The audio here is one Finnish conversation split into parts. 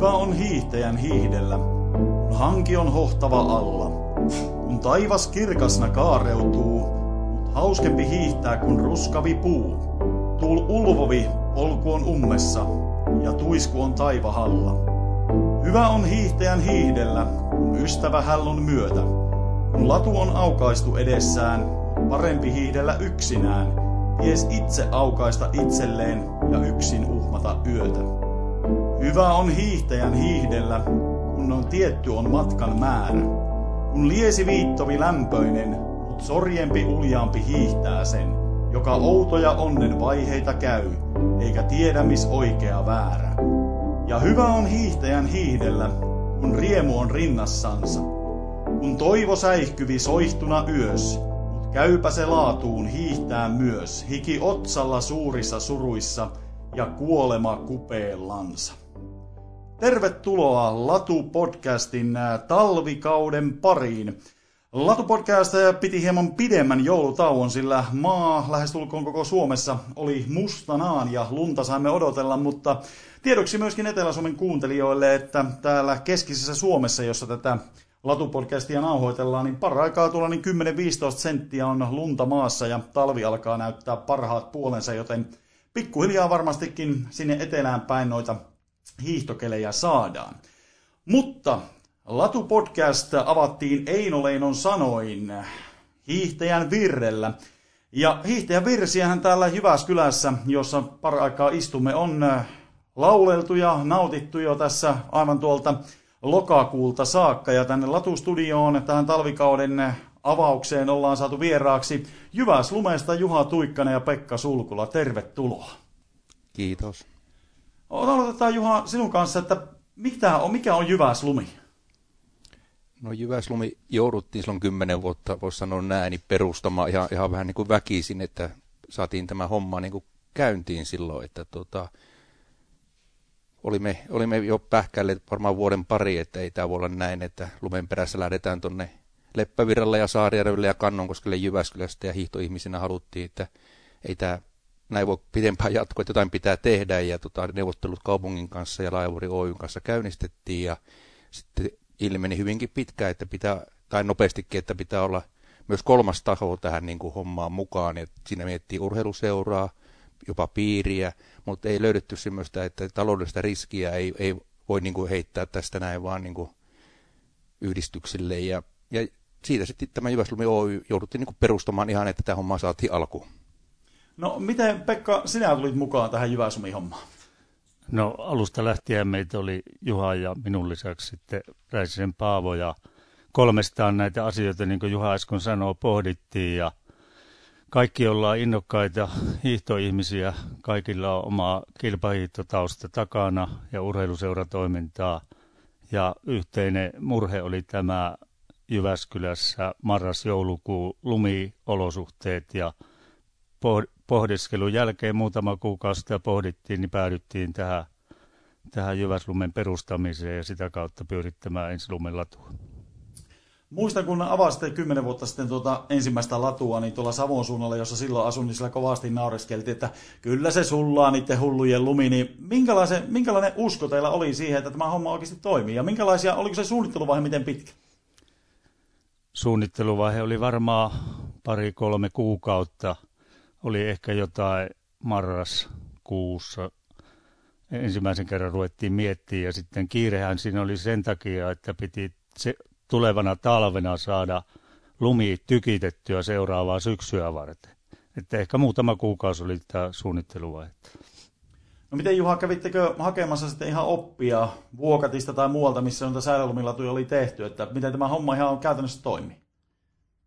Hyvä on hiihtäjän hiihdellä, kun hanki on hohtava alla. Kun taivas kirkasna kaareutuu, mut hauskempi hiihtää kun ruskavi puu. Tuul ulvovi, polku on ummessa, ja tuisku on taivahalla. Hyvä on hiihtäjän hiihdellä, kun ystävä hällon myötä. Kun latu on aukaistu edessään, parempi hiihdellä yksinään, ties itse aukaista itselleen ja yksin uhmata yötä. Hyvä on hiihtäjän hiihdellä, kun on tietty on matkan määrä. Kun liesi viittovi lämpöinen, mut sorjempi uljaampi hiihtää sen, joka outoja onnen vaiheita käy, eikä tiedä mis oikea väärä. Ja hyvä on hiihtäjän hiihdellä, kun riemu on rinnassansa. Kun toivo säihkyvi soihtuna yös, mut käypä se laatuun hiihtää myös, hiki otsalla suurissa suruissa ja kuolema kupeellansa. Tervetuloa Latu-podcastin talvikauden pariin. Latu-podcast piti hieman pidemmän joulutauon, sillä maa lähestulkoon koko Suomessa oli mustanaan ja lunta saimme odotella, mutta tiedoksi myöskin Etelä-Suomen kuuntelijoille, että täällä keskisessä Suomessa, jossa tätä Latu-podcastia nauhoitellaan, niin paraikaa tuolla niin 10-15 senttiä on lunta maassa ja talvi alkaa näyttää parhaat puolensa, joten pikkuhiljaa varmastikin sinne etelään päin noita hiihtokelejä saadaan. Mutta Latu Podcast avattiin Eino Leinon sanoin hiihtäjän virrellä. Ja hiihtäjän virsiähän täällä Jyväskylässä, jossa paraikaa istumme, on lauleltu ja nautittu jo tässä aivan tuolta lokakuulta saakka. Ja tänne Latu-studioon tähän talvikauden avaukseen ollaan saatu vieraaksi Jyväslumesta Juha Tuikkanen ja Pekka Sulkula. Tervetuloa. Kiitos. Aloitetaan Juha sinun kanssa, että mitä on, mikä on Jyväslumi? No Jyväslumi jouduttiin silloin kymmenen vuotta, voisi sanoa näin, niin perustamaan ihan, ihan vähän niin kuin väkisin, että saatiin tämä homma niin kuin käyntiin silloin, että tota, olimme, olimme jo pähkäille varmaan vuoden pari, että ei tämä voi olla näin, että lumen perässä lähdetään tuonne Leppävirralle ja Saarijärvelle ja Kannonkoskelle Jyväskylästä ja hiihtoihmisinä haluttiin, että ei tämä näin voi pidempään jatkoa, että jotain pitää tehdä ja tota, neuvottelut kaupungin kanssa ja Laajavuri Oyn kanssa käynnistettiin ja sitten ilmeni hyvinkin pitkään, että pitää, tai nopeastikin, että pitää olla myös kolmas taho tähän niin kuin hommaan mukaan. Ja siinä miettii urheiluseuraa, jopa piiriä, mutta ei löydetty semmoista, että taloudellista riskiä ei, ei voi niin kuin heittää tästä näin vaan niin kuin yhdistyksille. Ja, ja siitä sitten tämä Jyväslumi Oy jouduttiin niin perustamaan ihan, että tämä homma saatiin alkuun. No miten Pekka, sinä tulit mukaan tähän Jyväslumi-hommaan? No alusta lähtien meitä oli Juha ja minun lisäksi sitten Räisisen Paavo ja kolmestaan näitä asioita, niin kuin Juha äsken sanoo, pohdittiin ja kaikki ollaan innokkaita hiihtoihmisiä, kaikilla on oma kilpahiihtotausta takana ja urheiluseuratoimintaa ja yhteinen murhe oli tämä Jyväskylässä marras-joulukuu lumiolosuhteet ja pohdiskelun jälkeen muutama kuukausi sitä pohdittiin, niin päädyttiin tähän, tähän Jyväslumen perustamiseen ja sitä kautta pyörittämään ensilumen latua. Muistan, kun avasitte kymmenen vuotta sitten tuota ensimmäistä latua, niin tuolla Savon suunnalla, jossa silloin asun, niin sillä kovasti naureskeltiin, että kyllä se sullaa niiden hullujen lumi. Niin minkälainen, minkälainen usko teillä oli siihen, että tämä homma oikeasti toimii? Ja minkälaisia, oliko se suunnitteluvaihe miten pitkä? Suunnitteluvaihe oli varmaan pari-kolme kuukautta – oli ehkä jotain marraskuussa. Ensimmäisen kerran ruvettiin miettimään ja sitten kiirehän siinä oli sen takia, että piti se tulevana talvena saada lumi tykitettyä seuraavaa syksyä varten. Että ehkä muutama kuukausi oli tämä suunnitteluvaihe. No miten Juha, kävittekö hakemassa sitten ihan oppia Vuokatista tai muualta, missä noita säilölumilatuja oli tehty, että miten tämä homma ihan käytännössä toimii?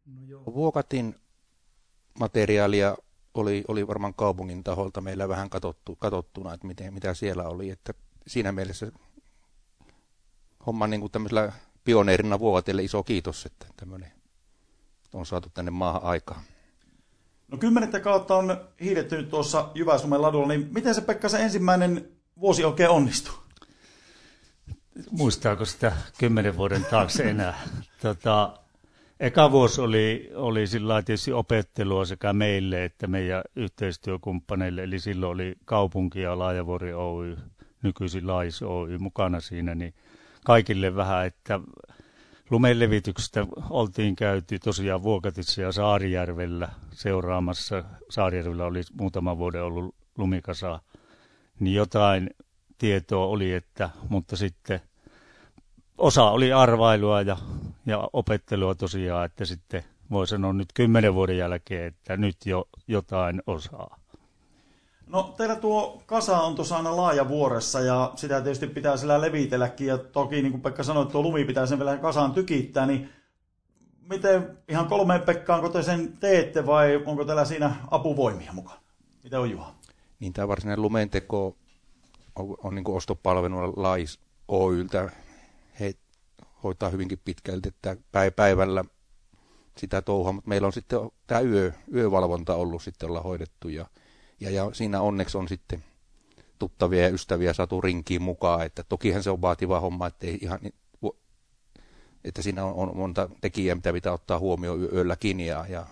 No joo, Vuokatin materiaalia oli, oli varmaan kaupungin taholta meillä vähän katsottu, katsottuna, että miten, mitä siellä oli. Että siinä mielessä homma niin kuin tämmöisellä pioneerina vuotelle iso kiitos, että tämmöinen on saatu tänne maahan aikaan. No kymmenettä kautta on hiidetty tuossa Jyväsumen ladulla, niin miten se Pekka se ensimmäinen vuosi oikein onnistui? Muistaako sitä kymmenen vuoden taakse enää? tota, Eka vuosi oli, oli sillä tietysti opettelua sekä meille että meidän yhteistyökumppaneille, eli silloin oli kaupunki ja Laajavuori Oy. nykyisin Lais Oy mukana siinä, niin kaikille vähän, että lumelevityksestä oltiin käyty tosiaan Vuokatissa ja Saarijärvellä seuraamassa. Saarijärvellä oli muutama vuoden ollut lumikasa, niin jotain tietoa oli, että, mutta sitten osa oli arvailua ja, ja opettelua tosiaan, että sitten voi sanoa nyt kymmenen vuoden jälkeen, että nyt jo jotain osaa. No teillä tuo kasa on tuossa aina laaja vuoressa ja sitä tietysti pitää sillä levitelläkin ja toki niin kuin Pekka sanoi, että tuo lumi pitää sen vielä kasaan tykittää, niin miten ihan kolmeen Pekkaanko te sen teette vai onko teillä siinä apuvoimia mukaan? Mitä on Juha? Niin tämä varsinainen lumenteko on, on niin ostopalveluna Lais Oyltä. He hoitaa hyvinkin pitkälti, että päivällä sitä touhua, mutta meillä on sitten tämä yö, yövalvonta ollut sitten olla hoidettu ja, ja, ja siinä onneksi on sitten tuttavia ja ystäviä saatu rinkiin mukaan, että tokihan se on vaativa homma, että ei ihan, että siinä on, on monta tekijää, mitä pitää ottaa huomioon yölläkin ja, ja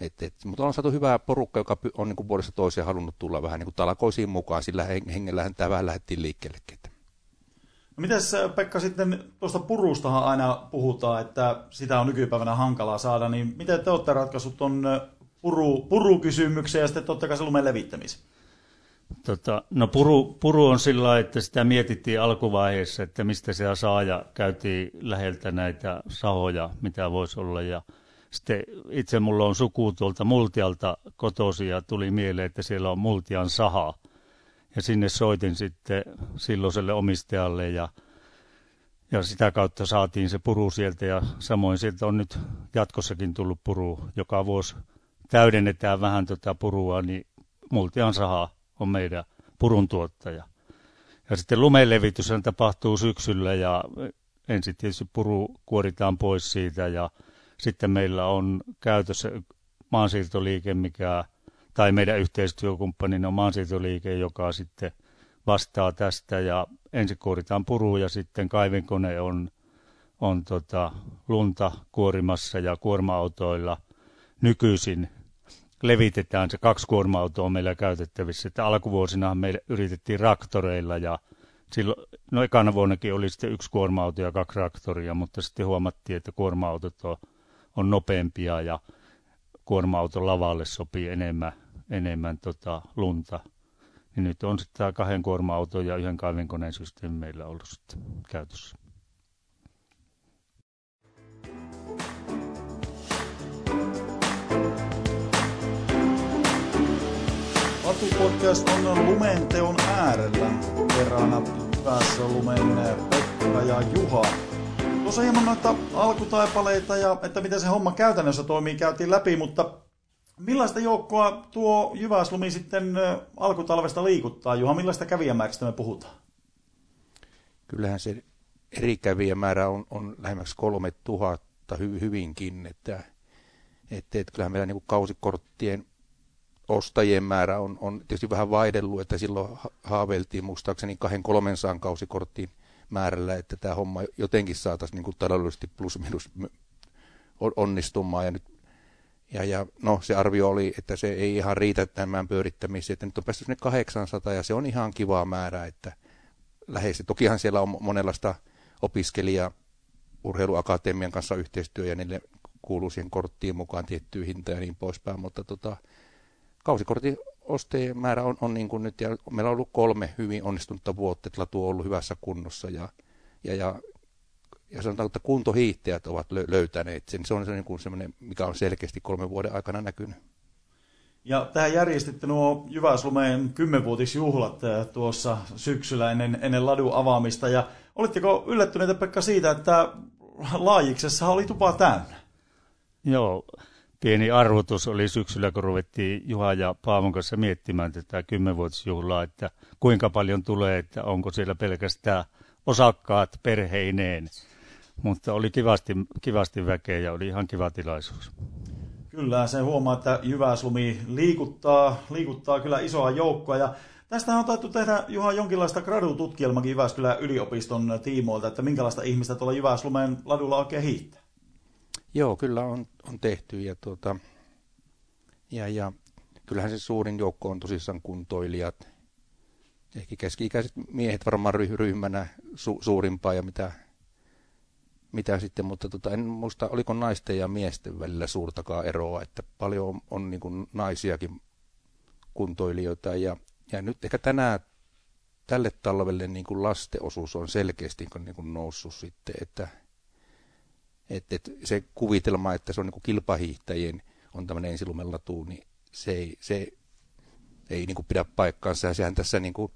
et, et, mutta on saatu hyvää porukka, joka on niin kuin vuodesta toiseen halunnut tulla vähän niin kuin talkoisiin mukaan, sillä hengellähän tämä vähän lähdettiin liikkeellekin. No mites Pekka sitten, tuosta purustahan aina puhutaan, että sitä on nykypäivänä hankalaa saada, niin miten te olette ratkaissut tuon puru, purukysymyksen ja sitten totta kai se lumen levittämisen? Tota, no puru, puru on sillä että sitä mietittiin alkuvaiheessa, että mistä se saa ja käytiin läheltä näitä sahoja, mitä voisi olla ja sitten itse mulla on suku tuolta Multialta kotosi ja tuli mieleen, että siellä on Multian saha. Ja sinne soitin sitten silloiselle omistajalle ja, ja sitä kautta saatiin se puru sieltä ja samoin sieltä on nyt jatkossakin tullut puru. Joka vuosi täydennetään vähän tuota purua, niin Multian saha on meidän purun tuottaja. Ja sitten lumelevitys tapahtuu syksyllä ja ensin tietysti puru kuoritaan pois siitä ja sitten meillä on käytössä maansiirtoliike, mikä, tai meidän yhteistyökumppanina on maansiirtoliike, joka sitten vastaa tästä ja ensin kuoritaan puru ja sitten kaivinkone on, on tota lunta kuorimassa ja kuorma-autoilla nykyisin levitetään se kaksi kuorma-autoa meillä käytettävissä. Että alkuvuosina me yritettiin raktoreilla ja silloin, no ekana vuonnakin oli sitten yksi kuorma-auto ja kaksi traktoria, mutta sitten huomattiin, että kuorma-autot on on nopeampia ja kuorma-auton lavalle sopii enemmän, enemmän tota lunta. Niin nyt on sitten tämä kahden kuorma-auton ja yhden kaivinkoneen systeemi meillä ollut sitten käytössä. Atu-podcast on lumenteon äärellä. Kerrana päässä lumen Pekka ja Juha. Tuossa hieman noita alkutaipaleita ja että miten se homma käytännössä toimii käytiin läpi, mutta millaista joukkoa tuo Jyväslumi sitten alkutalvesta liikuttaa? Juha, millaista kävijämääristä me puhutaan? Kyllähän se eri kävijämäärä on, on lähemmäksi kolme tuhatta hy, hyvinkin, että, että, että kyllähän meillä niin kausikorttien ostajien määrä on, on tietysti vähän vaihdellut, että silloin haaveiltiin muistaakseni kahden kolmensaan kausikorttiin määrällä, että tämä homma jotenkin saataisiin niin kuin taloudellisesti plus minus onnistumaan. Ja, nyt, ja, ja no, se arvio oli, että se ei ihan riitä tämän pyörittämiseen, että nyt on päästy sinne 800 ja se on ihan kiva määrä, että läheisesti. Tokihan siellä on monenlaista opiskelija urheiluakatemian kanssa yhteistyö ja niille kuuluu siihen korttiin mukaan tiettyyn hintaan ja niin poispäin, mutta tota, kausikortin ostajien määrä on, on niin kuin nyt, ja meillä on ollut kolme hyvin onnistunutta vuotta, että latu on ollut hyvässä kunnossa, ja, ja, ja, ja sanotaan, että kuntohiihtäjät ovat löytäneet sen. Se on se niin kuin semmoinen, mikä on selkeästi kolmen vuoden aikana näkynyt. Ja tähän järjestitte nuo Jyväslumeen kymmenvuotisjuhlat eh, tuossa syksyllä ennen, ennen ladun avaamista. Ja olitteko yllättyneitä Pekka siitä, että laajiksessa oli tupa täynnä? Joo, pieni arvotus oli syksyllä, kun ruvettiin Juha ja Paavon kanssa miettimään tätä kymmenvuotisjuhlaa, että kuinka paljon tulee, että onko siellä pelkästään osakkaat perheineen. Mutta oli kivasti, kivasti väkeä ja oli ihan kiva tilaisuus. Kyllä, se huomaa, että Jyväslumi liikuttaa, liikuttaa kyllä isoa joukkoa. Ja tästä on taittu tehdä Juha jonkinlaista gradututkielmakin Jyväskylän yliopiston tiimoilta, että minkälaista ihmistä tuolla Jyväslumen ladulla oikein hiihtää. Joo, kyllä on, on tehty ja, tuota, ja, ja kyllähän se suurin joukko on tosissaan kuntoilijat. Ehkä keski-ikäiset miehet varmaan ryhmänä su- suurimpaa ja mitä, mitä sitten, mutta tota, en muista, oliko naisten ja miesten välillä suurtakaan eroa, että paljon on, on niin kuin naisiakin kuntoilijoita ja, ja nyt ehkä tänään tälle talvelle niin kuin lastenosuus on selkeästi niin kuin noussut sitten, että, että, että se kuvitelma, että se on niin kilpahiihtäjien on tämmöinen ensilumellatu, niin se ei, se ei niin kuin pidä paikkaansa. Ja sehän tässä niin kuin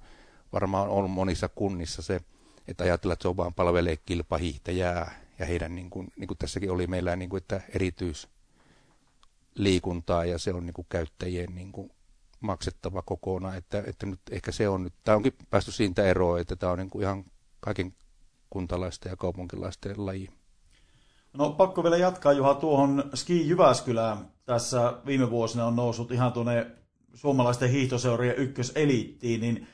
varmaan on monissa kunnissa se, että ajatellaan, että se on vaan palvelee kilpahiihtäjää ja heidän, niin kuin, niin kuin tässäkin oli meillä, niin kuin, että erityisliikuntaa ja se on niin kuin käyttäjien niin kuin maksettava kokonaan, että, että nyt ehkä se on nyt, tämä onkin päästy siitä eroon, että tämä on niin kuin ihan kaiken kuntalaisten ja kaupunkilaisten laji. No pakko vielä jatkaa Juha tuohon Ski Jyväskylään. Tässä viime vuosina on noussut ihan tuonne suomalaisten hiihtoseurien ykköseliittiin, niin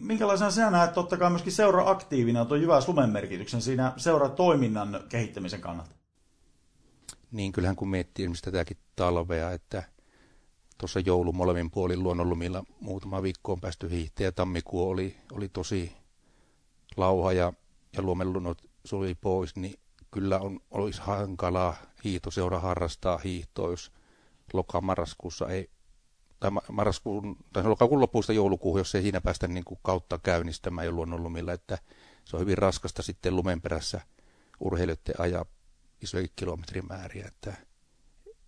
minkälaisena sinä näet totta kai myöskin seura aktiivina tuon Jyväslumen merkityksen siinä seuratoiminnan kehittämisen kannalta? Niin, kyllähän kun miettii esimerkiksi tätäkin talvea, että tuossa joulu molemmin puolin luonnonlumilla muutama viikko on päästy hiihteen ja tammikuu oli, oli tosi lauha ja, ja luomelunnot suli pois, niin kyllä on, olisi hankalaa hiihtoseura harrastaa hiihtoa, jos lokamarraskuussa ei tai marraskuun, tai lokakuun lopusta joulukuuhun, jos ei siinä päästä niin kuin kautta käynnistämään jo luonnonlumilla, että se on hyvin raskasta sitten lumen perässä urheilijoiden ajaa isoja kilometrimääriä, että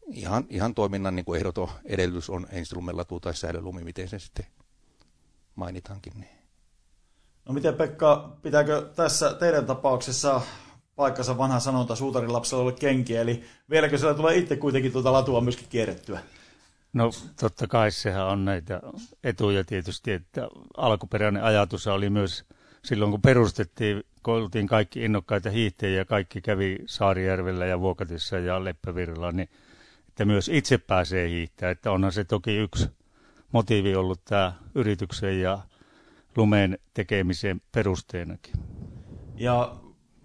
ihan, ihan toiminnan niin kuin ehdoton edellytys on ensilumella tai säilölumi, miten se sitten mainitaankin. Niin. No miten Pekka, pitääkö tässä teidän tapauksessa paikkansa vanha sanonta suutarin lapsella ole kenkiä, eli vieläkö siellä tulee itse kuitenkin tuota latua myöskin kierrettyä? No totta kai sehän on näitä etuja tietysti, että alkuperäinen ajatus oli myös silloin kun perustettiin, kun oltiin kaikki innokkaita hiihtäjiä ja kaikki kävi Saarijärvellä ja Vuokatissa ja Leppävirralla, niin että myös itse pääsee hiihtämään. Että onhan se toki yksi motiivi ollut tämä yrityksen ja lumeen tekemisen perusteenakin. Ja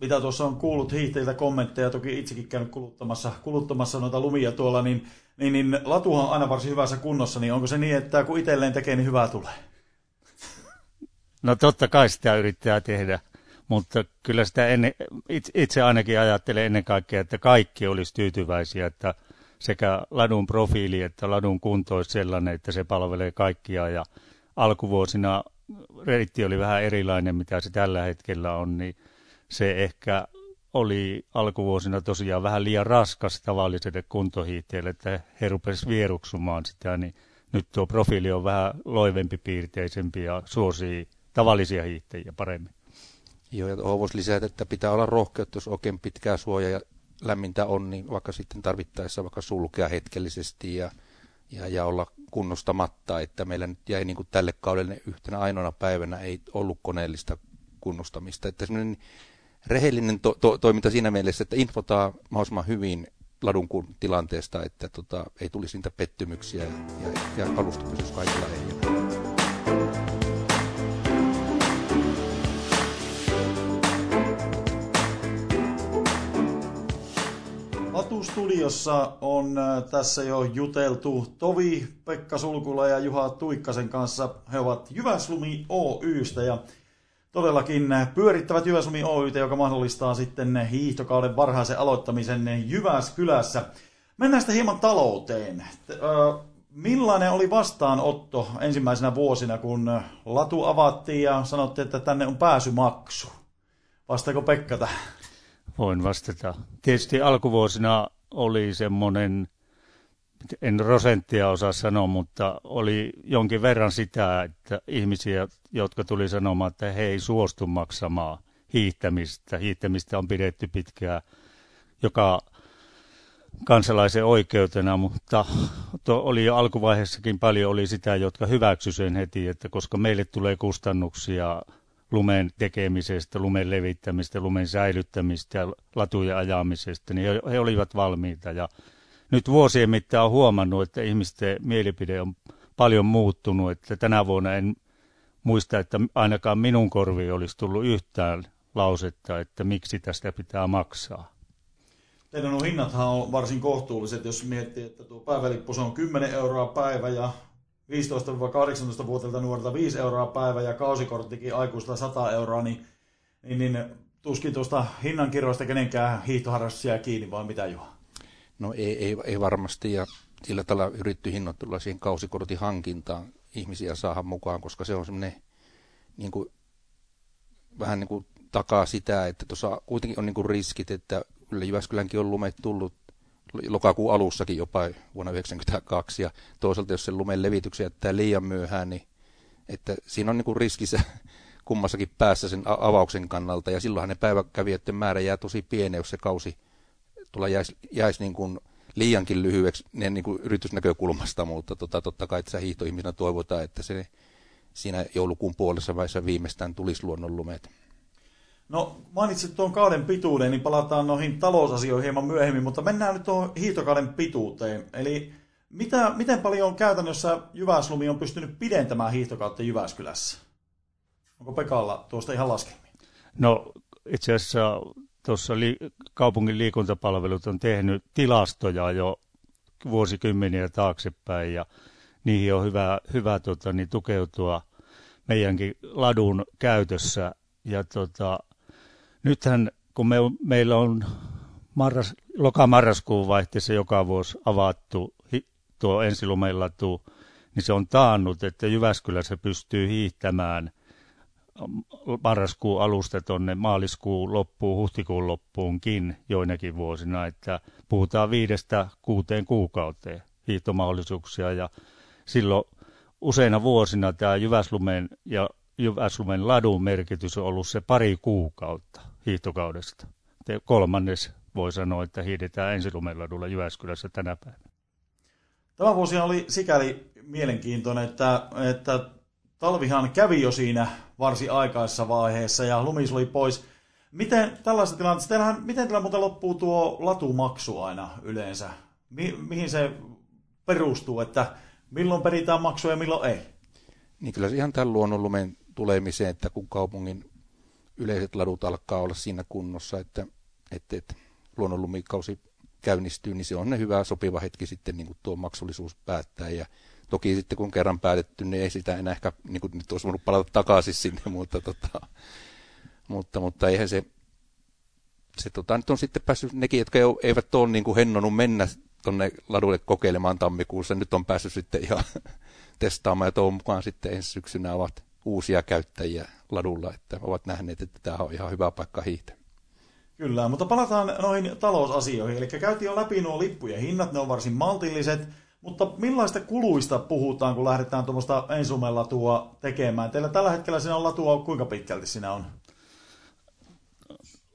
mitä tuossa on kuullut hiihtäjiltä kommentteja, toki itsekin käynyt kuluttamassa, kuluttamassa noita lumia tuolla, niin, niin, niin latuhan on aina varsin hyvässä kunnossa, niin onko se niin, että kun itselleen tekee, niin hyvää tulee? No totta kai sitä yrittää tehdä, mutta kyllä sitä ennen, itse ainakin ajattelen ennen kaikkea, että kaikki olisi tyytyväisiä, että sekä ladun profiili että ladun kunto olisi sellainen, että se palvelee kaikkia ja alkuvuosina reitti oli vähän erilainen, mitä se tällä hetkellä on, niin se ehkä oli alkuvuosina tosiaan vähän liian raskas tavalliselle kuntohiihtiölle, että he rupesivat vieruksumaan sitä, niin nyt tuo profiili on vähän loivempi piirteisempi ja suosii tavallisia hiihtäjiä paremmin. Joo, ja voisi lisätä, että pitää olla rohkeutta, jos oikein pitkää suojaa ja lämmintä on, niin vaikka sitten tarvittaessa vaikka sulkea hetkellisesti ja, ja, ja olla kunnostamatta, että meillä nyt jäi niin kuin tälle kaudelle yhtenä ainoana päivänä ei ollut koneellista kunnostamista. Että rehellinen to, to, toiminta siinä mielessä, että infotaa mahdollisimman hyvin ladun tilanteesta, että tota, ei tulisi niitä pettymyksiä ja, ja, ja alusta pysyisi kaikilla ehjänä. Latu-studiossa on äh, tässä jo juteltu Tovi, Pekka Sulkula ja Juha Tuikkasen kanssa. He ovat Jyväslumi Oystä ja todellakin pyörittävät Jyväsumi Oytä, joka mahdollistaa sitten hiihtokauden varhaisen aloittamisen Jyväskylässä. Mennään sitten hieman talouteen. Millainen oli vastaanotto ensimmäisenä vuosina, kun latu avattiin ja sanottiin, että tänne on pääsymaksu? Vastaako Pekka tähän? Voin vastata. Tietysti alkuvuosina oli semmoinen en prosenttia osaa sanoa, mutta oli jonkin verran sitä, että ihmisiä, jotka tuli sanomaan, että he ei suostu maksamaan hiihtämistä. Hiihtämistä on pidetty pitkään joka kansalaisen oikeutena, mutta oli jo alkuvaiheessakin paljon oli sitä, jotka hyväksy sen heti, että koska meille tulee kustannuksia lumen tekemisestä, lumen levittämistä, lumen säilyttämistä ja latujen ajamisesta, niin he, he olivat valmiita ja nyt vuosien mittaan huomannut, että ihmisten mielipide on paljon muuttunut, että tänä vuonna en muista, että ainakaan minun korviin olisi tullut yhtään lausetta, että miksi tästä pitää maksaa. Teidän on hinnathan on varsin kohtuulliset, jos miettii, että tuo päivälippu on 10 euroa päivä ja 15-18-vuotiailta nuorilta 5 euroa päivä ja kausikorttikin aikuista 100 euroa, niin, niin, niin tuskin tuosta hinnankirjoista kenenkään hiihtoharrastus jää kiinni, vai mitä Juha? No ei, ei, ei varmasti, ja sillä tällä yritty hinnoittelulla siihen kausikortin hankintaan ihmisiä saada mukaan, koska se on semmoinen niin kuin, vähän niin kuin takaa sitä, että tuossa kuitenkin on niin kuin riskit, että kyllä Jyväskylänkin on lumet tullut lokakuun alussakin jopa vuonna 1992, ja toisaalta jos sen lumen levityksen jättää liian myöhään, niin että siinä on niin kuin riskissä kummassakin päässä sen avauksen kannalta, ja silloinhan ne päiväkävijöiden määrä jää tosi pieni, jos se kausi tulla jäisi, jäisi niin kuin liiankin lyhyeksi ne niin kuin yritysnäkökulmasta, mutta tota, totta kai että hiihtoihmisenä toivotaan, että se siinä joulukuun puolessa vaiheessa viimeistään tulisi luonnonlumet. No mainitsit tuon kauden pituuden, niin palataan noihin talousasioihin hieman myöhemmin, mutta mennään nyt tuohon hiihtokauden pituuteen. Eli mitä, miten paljon käytännössä Jyväslumi on pystynyt pidentämään hiihtokautta Jyväskylässä? Onko Pekalla tuosta ihan laskelmia? No itse asiassa tuossa li- kaupungin liikuntapalvelut on tehnyt tilastoja jo vuosikymmeniä taaksepäin ja niihin on hyvä, hyvä tota, niin, tukeutua meidänkin ladun käytössä. Ja tota, nythän kun me, meillä on marras, loka-marraskuun vaihteessa joka vuosi avattu hi, tuo ensilumeilatuu, niin se on taannut, että Jyväskylässä pystyy hiihtämään – marraskuun alusta tuonne maaliskuun loppuun, huhtikuun loppuunkin joinakin vuosina, että puhutaan viidestä kuuteen kuukauteen hiihtomahdollisuuksia ja silloin useina vuosina tämä Jyväslumen ja Jyväslumen ladun merkitys on ollut se pari kuukautta hiihtokaudesta. Kolmannes voi sanoa, että hiidetään ensilumen ladulla Jyväskylässä tänä päivänä. Tämä vuosi oli sikäli mielenkiintoinen, että, että talvihan kävi jo siinä varsin aikaisessa vaiheessa ja lumi suli pois. Miten tällaisessa tilanteessa, teillähän, miten teillä muuten loppuu tuo latumaksu aina yleensä? Mi- mihin se perustuu, että milloin peritään maksuja ja milloin ei? Niin kyllä se ihan tämän luonnonlumen tulemiseen, että kun kaupungin yleiset ladut alkaa olla siinä kunnossa, että, että, että luonnonlumikausi käynnistyy, niin se on ne hyvä sopiva hetki sitten niin kuin tuo maksullisuus päättää. Ja Toki sitten kun kerran päätetty, niin ei sitä enää ehkä niin kuin nyt olisi voinut palata takaisin sinne, mutta, tota, mutta, mutta eihän se, se tota, nyt on sitten päässyt nekin, jotka eivät ole niin kuin hennonut mennä tuonne ladulle kokeilemaan tammikuussa, nyt on päässyt sitten ihan testaamaan ja toivon mukaan sitten ensi syksynä ovat uusia käyttäjiä ladulla, että ovat nähneet, että tämä on ihan hyvä paikka hiihtää. Kyllä, mutta palataan noihin talousasioihin. Eli käytiin jo läpi nuo lippujen hinnat, ne on varsin maltilliset. Mutta millaista kuluista puhutaan, kun lähdetään tuommoista ensumelatua tekemään? Teillä tällä hetkellä siinä on latua, kuinka pitkälti siinä on?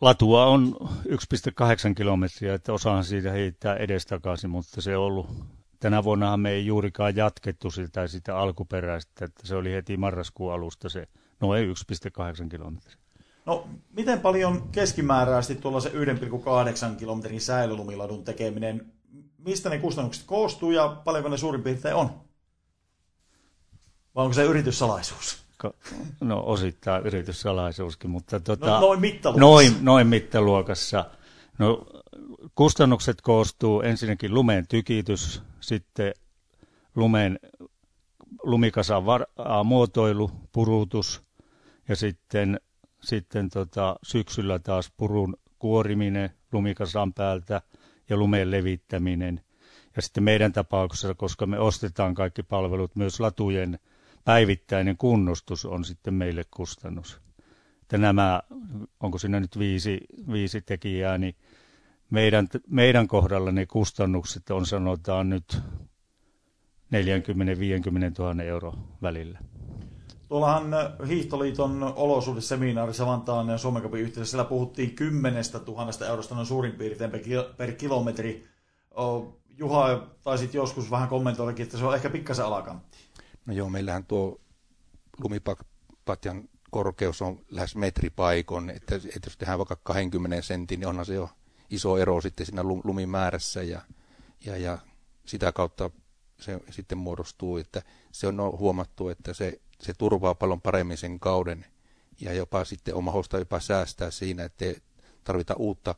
Latua on 1,8 kilometriä, että osaan siitä heittää edestakaisin, mutta se on ollut, tänä vuonna me ei juurikaan jatkettu sitä, sitä alkuperäistä, että se oli heti marraskuun alusta se noin 1,8 kilometriä. No, miten paljon keskimääräisesti tuolla se 1,8 kilometrin säilylumiladun tekeminen mistä ne kustannukset koostuu ja paljonko ne suurin piirtein on? Vai onko se yrityssalaisuus? No osittain yrityssalaisuuskin, mutta tota, no, noin mittaluokassa. Noin, noin mittaluokassa. No, kustannukset koostuu ensinnäkin lumen tykitys, sitten lumen lumikasan var, muotoilu, purutus ja sitten, sitten tota, syksyllä taas purun kuoriminen lumikasan päältä – ja lumeen levittäminen. Ja sitten meidän tapauksessa, koska me ostetaan kaikki palvelut, myös latujen päivittäinen kunnostus on sitten meille kustannus. Että nämä, onko siinä nyt viisi, viisi tekijää, niin meidän, meidän kohdalla ne kustannukset on sanotaan nyt 40-50 000 euro välillä. Tuollahan Hiihtoliiton olosuhdeseminaarissa Vantaan Suomen Cupin yhteydessä siellä puhuttiin 10 000 eurosta noin suurin piirtein per kilometri. Juha, taisit joskus vähän kommentoidakin, että se on ehkä pikkasen alakantti. No joo, meillähän tuo lumipatjan korkeus on lähes metripaikon, että, että jos tehdään vaikka 20 sentin, niin onhan se jo iso ero sitten siinä lumimäärässä ja, ja, ja sitä kautta se sitten muodostuu, että se on huomattu, että se se turvaa paljon paremmin sen kauden ja jopa sitten oma hosta jopa säästää siinä, että tarvita uutta,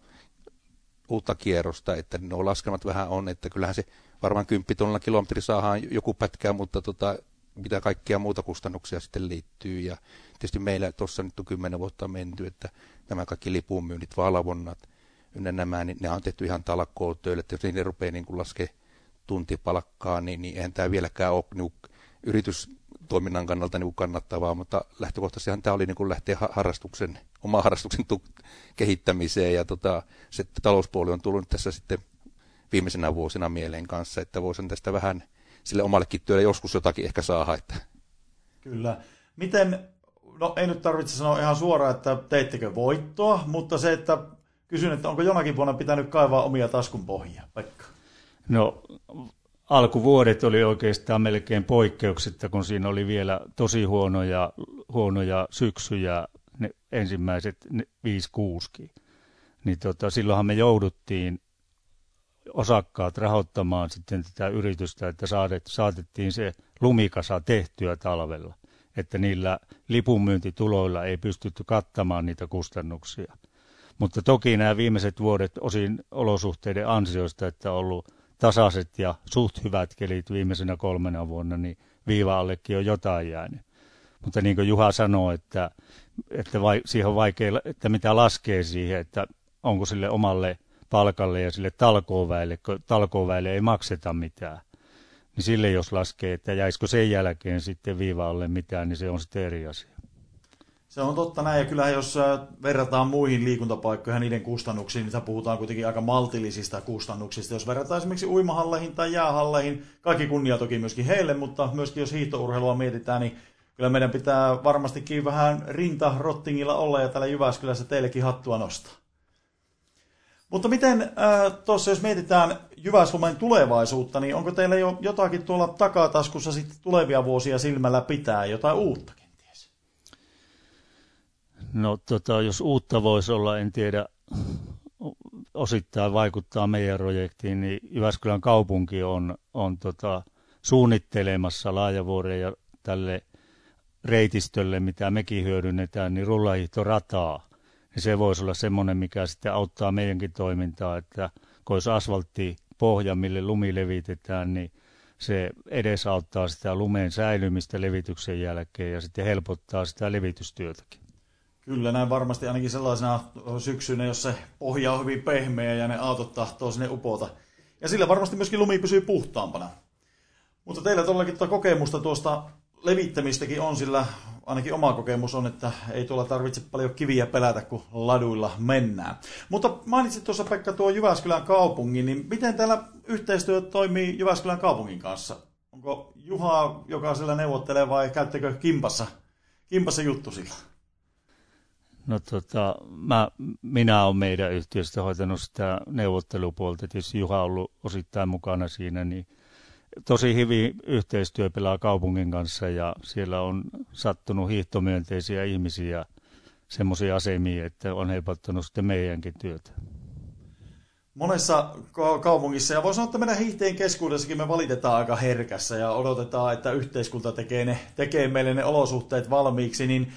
uutta kierrosta, että nuo laskelmat vähän on, että kyllähän se varmaan kymppitonnilla kilometri saadaan joku pätkää, mutta tota, mitä kaikkia muuta kustannuksia sitten liittyy. Ja tietysti meillä tuossa nyt on kymmenen vuotta menty, että nämä kaikki lipunmyynnit, valvonnat, ynnä nämä, niin ne on tehty ihan talkootöille, että jos ne rupeaa niin laskea tuntipalkkaa, niin, niin eihän tämä vieläkään ole niin yritystoiminnan kannalta niin kannattavaa, mutta lähtökohtaisesti tämä oli niin kuin lähteä harrastuksen, oma harrastuksen kehittämiseen ja tota, se talouspuoli on tullut tässä sitten viimeisenä vuosina mieleen kanssa, että voisin tästä vähän sille omallekin työlle joskus jotakin ehkä saada. Että... Kyllä. Miten, no ei nyt tarvitse sanoa ihan suoraan, että teittekö voittoa, mutta se, että kysyn, että onko jonakin vuonna pitänyt kaivaa omia taskun pohjia, Pekka? No alkuvuodet oli oikeastaan melkein poikkeuksetta, kun siinä oli vielä tosi huonoja, huonoja syksyjä, ne ensimmäiset 5-6. Niin tota, silloinhan me jouduttiin osakkaat rahoittamaan sitten tätä yritystä, että saatettiin se lumikasa tehtyä talvella, että niillä lipunmyyntituloilla ei pystytty kattamaan niitä kustannuksia. Mutta toki nämä viimeiset vuodet osin olosuhteiden ansioista, että on ollut tasaiset ja suht hyvät kelit viimeisenä kolmena vuonna, niin viiva allekin on jotain jäänyt. Mutta niin kuin Juha sanoi, että, että vai, siihen on vaikea, että mitä laskee siihen, että onko sille omalle palkalle ja sille talkooväelle, kun talkooväelle ei makseta mitään. Niin sille jos laskee, että jäisikö sen jälkeen sitten viiva alle mitään, niin se on sitten eri asia. Se on totta näin, ja kyllähän jos äh, verrataan muihin liikuntapaikkoihin niiden kustannuksiin, niin puhutaan kuitenkin aika maltillisista kustannuksista. Jos verrataan esimerkiksi uimahalleihin tai jäähalleihin, kaikki kunnia toki myöskin heille, mutta myöskin jos hiihtourheilua mietitään, niin kyllä meidän pitää varmastikin vähän rinta rottingilla olla ja täällä Jyväskylässä teillekin hattua nostaa. Mutta miten äh, tuossa, jos mietitään Jyväslumen tulevaisuutta, niin onko teillä jo jotakin tuolla takataskussa sitten tulevia vuosia silmällä pitää, jotain uutta kenties? No tota, jos uutta voisi olla, en tiedä, osittain vaikuttaa meidän projektiin, niin Jyväskylän kaupunki on, on tota, suunnittelemassa laajavuoren ja tälle reitistölle, mitä mekin hyödynnetään, niin rullahiihtorataa niin se voisi olla semmoinen, mikä sitten auttaa meidänkin toimintaa, että kun olisi asfaltti pohja, mille lumi levitetään, niin se edesauttaa sitä lumeen säilymistä levityksen jälkeen ja sitten helpottaa sitä levitystyötäkin. Kyllä, näin varmasti ainakin sellaisena syksynä, jos se pohja on hyvin pehmeä ja ne autot tahtoo sinne upota. Ja sillä varmasti myöskin lumi pysyy puhtaampana. Mutta teillä todellakin tuota kokemusta tuosta levittämistäkin on, sillä ainakin oma kokemus on, että ei tuolla tarvitse paljon kiviä pelätä, kun laduilla mennään. Mutta mainitsit tuossa Pekka tuo Jyväskylän kaupungin, niin miten täällä yhteistyö toimii Jyväskylän kaupungin kanssa? Onko Juha, joka siellä neuvottelee vai käyttekö kimpassa, kimpassa juttu sillä? No tota, mä, minä olen meidän yhtiöstä hoitanut sitä neuvottelupuolta, tietysti Juha on ollut osittain mukana siinä, niin – tosi hyvin yhteistyö pelaa kaupungin kanssa ja siellä on sattunut hiihtomyönteisiä ihmisiä semmoisia asemia, että on helpottanut sitten meidänkin työtä. Monessa kaupungissa, ja voisi sanoa, että meidän hiihteen keskuudessakin me valitetaan aika herkässä ja odotetaan, että yhteiskunta tekee, ne, tekee meille ne olosuhteet valmiiksi, niin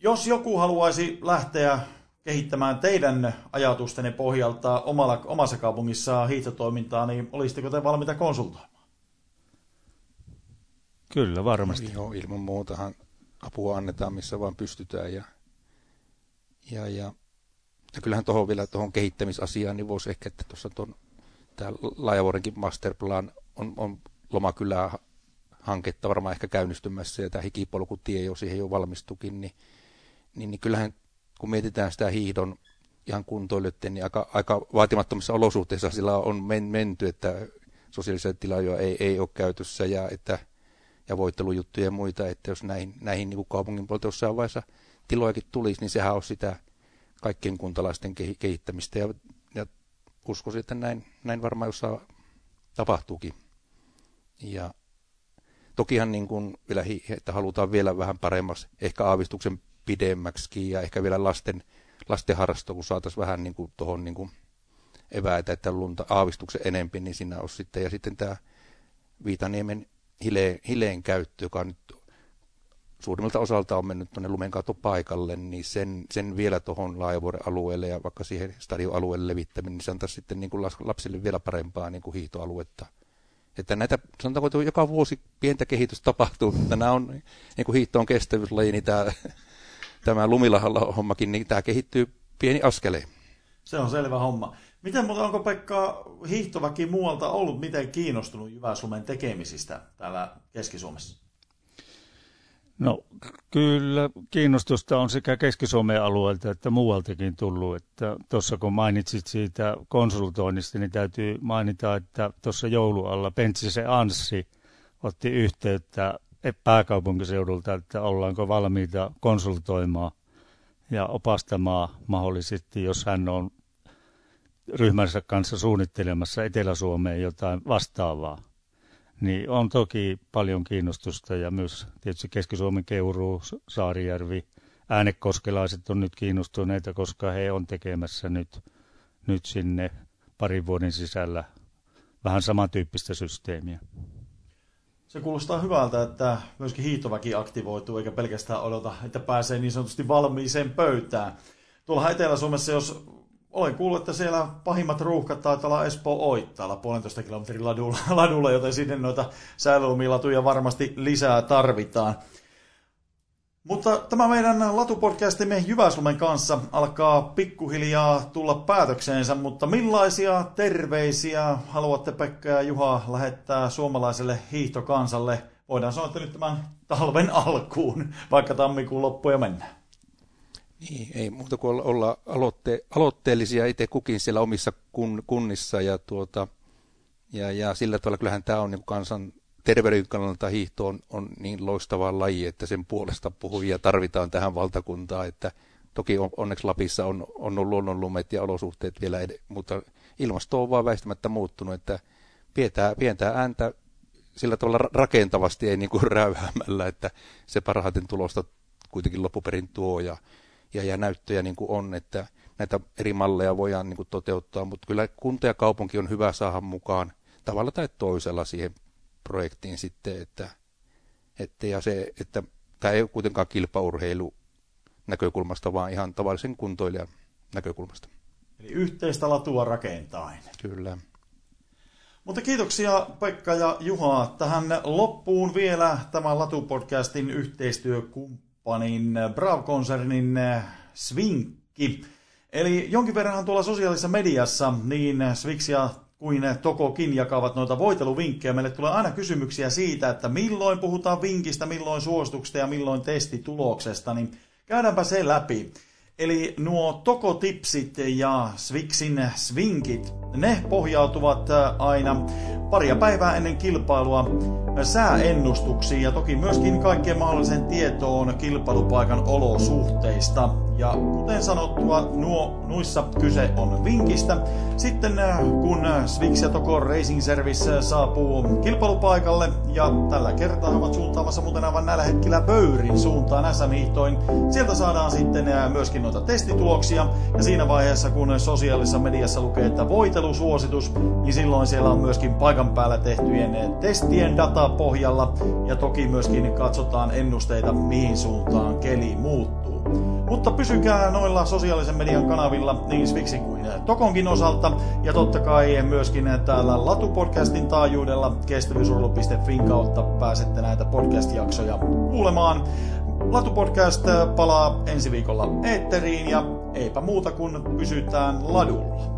jos joku haluaisi lähteä kehittämään teidän ajatustenne pohjalta omalla, omassa kaupungissa hiihtotoimintaa, niin olisitteko te valmiita konsultoimaan? Kyllä, varmasti. Joo, ilman muutahan apua annetaan, missä vaan pystytään. Ja, ja, ja, ja kyllähän tuohon vielä tuohon kehittämisasiaan, niin voisi ehkä, että tuossa tuon tämä Laajavuorenkin masterplan on, on lomakylää hanketta varmaan ehkä käynnistymässä, ja tämä hikipolkutie jo siihen jo valmistukin, niin, niin, niin kyllähän kun mietitään sitä hiihdon ihan kuntoilijoiden, niin aika, aika vaatimattomissa olosuhteissa sillä on men, menty, että sosiaalisia tiloja ei, ei ole käytössä ja, että, ja voittelujuttuja ja muita, että jos näihin, näihin niin kuin kaupungin puolelta jossain vaiheessa tilojakin tulisi, niin sehän on sitä kaikkien kuntalaisten kehittämistä ja, ja uskoisin, että näin, näin varmaan jossain tapahtuukin. Ja tokihan niin kuin vielä, että halutaan vielä vähän paremmaksi, ehkä aavistuksen pidemmäksi ja ehkä vielä lasten, lasten harrasto, kun saataisiin vähän niin kuin tuohon niin kuin eväitä, että lunta aavistuksen enempi, niin siinä on sitten. Ja sitten tämä Viitaniemen hileen, hileen käyttö, joka nyt suurimmalta osalta on mennyt tuonne lumenkaatopaikalle, niin sen, sen vielä tuohon laajavuoren alueelle ja vaikka siihen stadioalueelle levittäminen, niin se antaisi sitten niin kuin lapsille vielä parempaa niin kuin hiihtoaluetta – Että näitä, sanotaanko, että joka vuosi pientä kehitystä tapahtuu, mutta nämä on, niin kuin hiihto on kestävyyslaji, niin tämä, tämä lumilahalla hommakin, niin tämä kehittyy pieni askeleen. Se on selvä homma. Miten mutta onko Pekka hiihtoväki muualta ollut miten kiinnostunut Jyväslumen tekemisistä täällä Keski-Suomessa? No kyllä kiinnostusta on sekä Keski-Suomen alueelta että muualtakin tullut. Että tuossa kun mainitsit siitä konsultoinnista, niin täytyy mainita, että tuossa joulualla Pentsisen Anssi otti yhteyttä pääkaupunkiseudulta, että ollaanko valmiita konsultoimaan ja opastamaan mahdollisesti, jos hän on ryhmänsä kanssa suunnittelemassa Etelä-Suomeen jotain vastaavaa. Niin on toki paljon kiinnostusta ja myös tietysti Keski-Suomen Keuruu, Saarijärvi, äänekoskelaiset on nyt kiinnostuneita, koska he on tekemässä nyt, nyt sinne parin vuoden sisällä vähän samantyyppistä systeemiä. Se kuulostaa hyvältä, että myöskin hiihtoväki aktivoituu, eikä pelkästään odota, että pääsee niin sanotusti valmiiseen pöytään. Tuolla Etelä-Suomessa, jos olen kuullut, että siellä pahimmat ruuhkat taitaa olla Espoo Oittaalla puolentoista kilometrin ladulla, ladulla, joten sinne noita säilölumilatuja varmasti lisää tarvitaan. Mutta tämä meidän latupodcastimme Jyväslumen kanssa alkaa pikkuhiljaa tulla päätökseensä, mutta millaisia terveisiä haluatte Pekka ja Juha lähettää suomalaiselle hiihtokansalle? Voidaan sanoa, että nyt tämän talven alkuun, vaikka tammikuun loppuun mennään. Niin, ei muuta kuin olla aloitte, aloitteellisia itse kukin siellä omissa kun, kunnissa ja, tuota, ja, ja sillä tavalla kyllähän tämä on niin kansan terveyden kannalta hiihto on, on niin loistava laji, että sen puolesta puhujia tarvitaan tähän valtakuntaan, että toki on, onneksi Lapissa on, on luonnonlumet ja olosuhteet vielä, ed- mutta ilmasto on vaan väistämättä muuttunut, että pientää, pientää ääntä sillä tavalla rakentavasti, ei niin kuin räyhäämällä, että se parhaiten tulosta kuitenkin loppuperin tuo ja ja, ja näyttöjä niin kuin on, että näitä eri malleja voidaan niin kuin toteuttaa, mutta kyllä kunta ja kaupunki on hyvä saada mukaan tavalla tai toisella siihen projektiin sitten, että, että, ja se, että tämä ei ole kuitenkaan kilpaurheilu näkökulmasta, vaan ihan tavallisen kuntoilijan näkökulmasta. Eli yhteistä latua rakentaen. Kyllä. Mutta kiitoksia Pekka ja Juha. Tähän loppuun vielä tämän Latu-podcastin yhteistyökumppani kumppanin äh, Brav-konsernin Svinkki. Eli jonkin verran tuolla sosiaalisessa mediassa niin Swixia kuin Tokokin jakavat noita voiteluvinkkejä. Meille tulee aina kysymyksiä siitä, että milloin puhutaan vinkistä, milloin suosituksesta ja milloin testituloksesta, niin käydäänpä se läpi. Eli nuo Tokotipsit ja Swixin svinkit, ne pohjautuvat aina paria päivää ennen kilpailua sääennustuksiin ja toki myöskin kaikkeen mahdollisen tietoon kilpailupaikan olosuhteista. Ja kuten sanottua, nuo, nuissa kyse on vinkistä. Sitten äh, kun Swix ja Toko Racing Service saapuu kilpailupaikalle ja tällä kertaa ovat suuntaamassa muuten aivan näillä hetkellä Böyrin suuntaan SM-hiihtoin, sieltä saadaan sitten äh, myöskin noita testituloksia. Ja siinä vaiheessa, kun sosiaalisessa mediassa lukee, että voitelusuositus, niin silloin siellä on myöskin paikan päällä tehtyjen testien data pohjalla ja toki myöskin katsotaan ennusteita, mihin suuntaan keli muuttuu. Mutta pysykää noilla sosiaalisen median kanavilla niin Swixin kuin Tokonkin osalta. Ja totta kai myöskin täällä Latu-podcastin taajuudella kestävyysurheilu.fin kautta pääsette näitä podcast-jaksoja kuulemaan. Latu-podcast palaa ensi viikolla eetteriin ja eipä muuta kuin pysytään ladulla.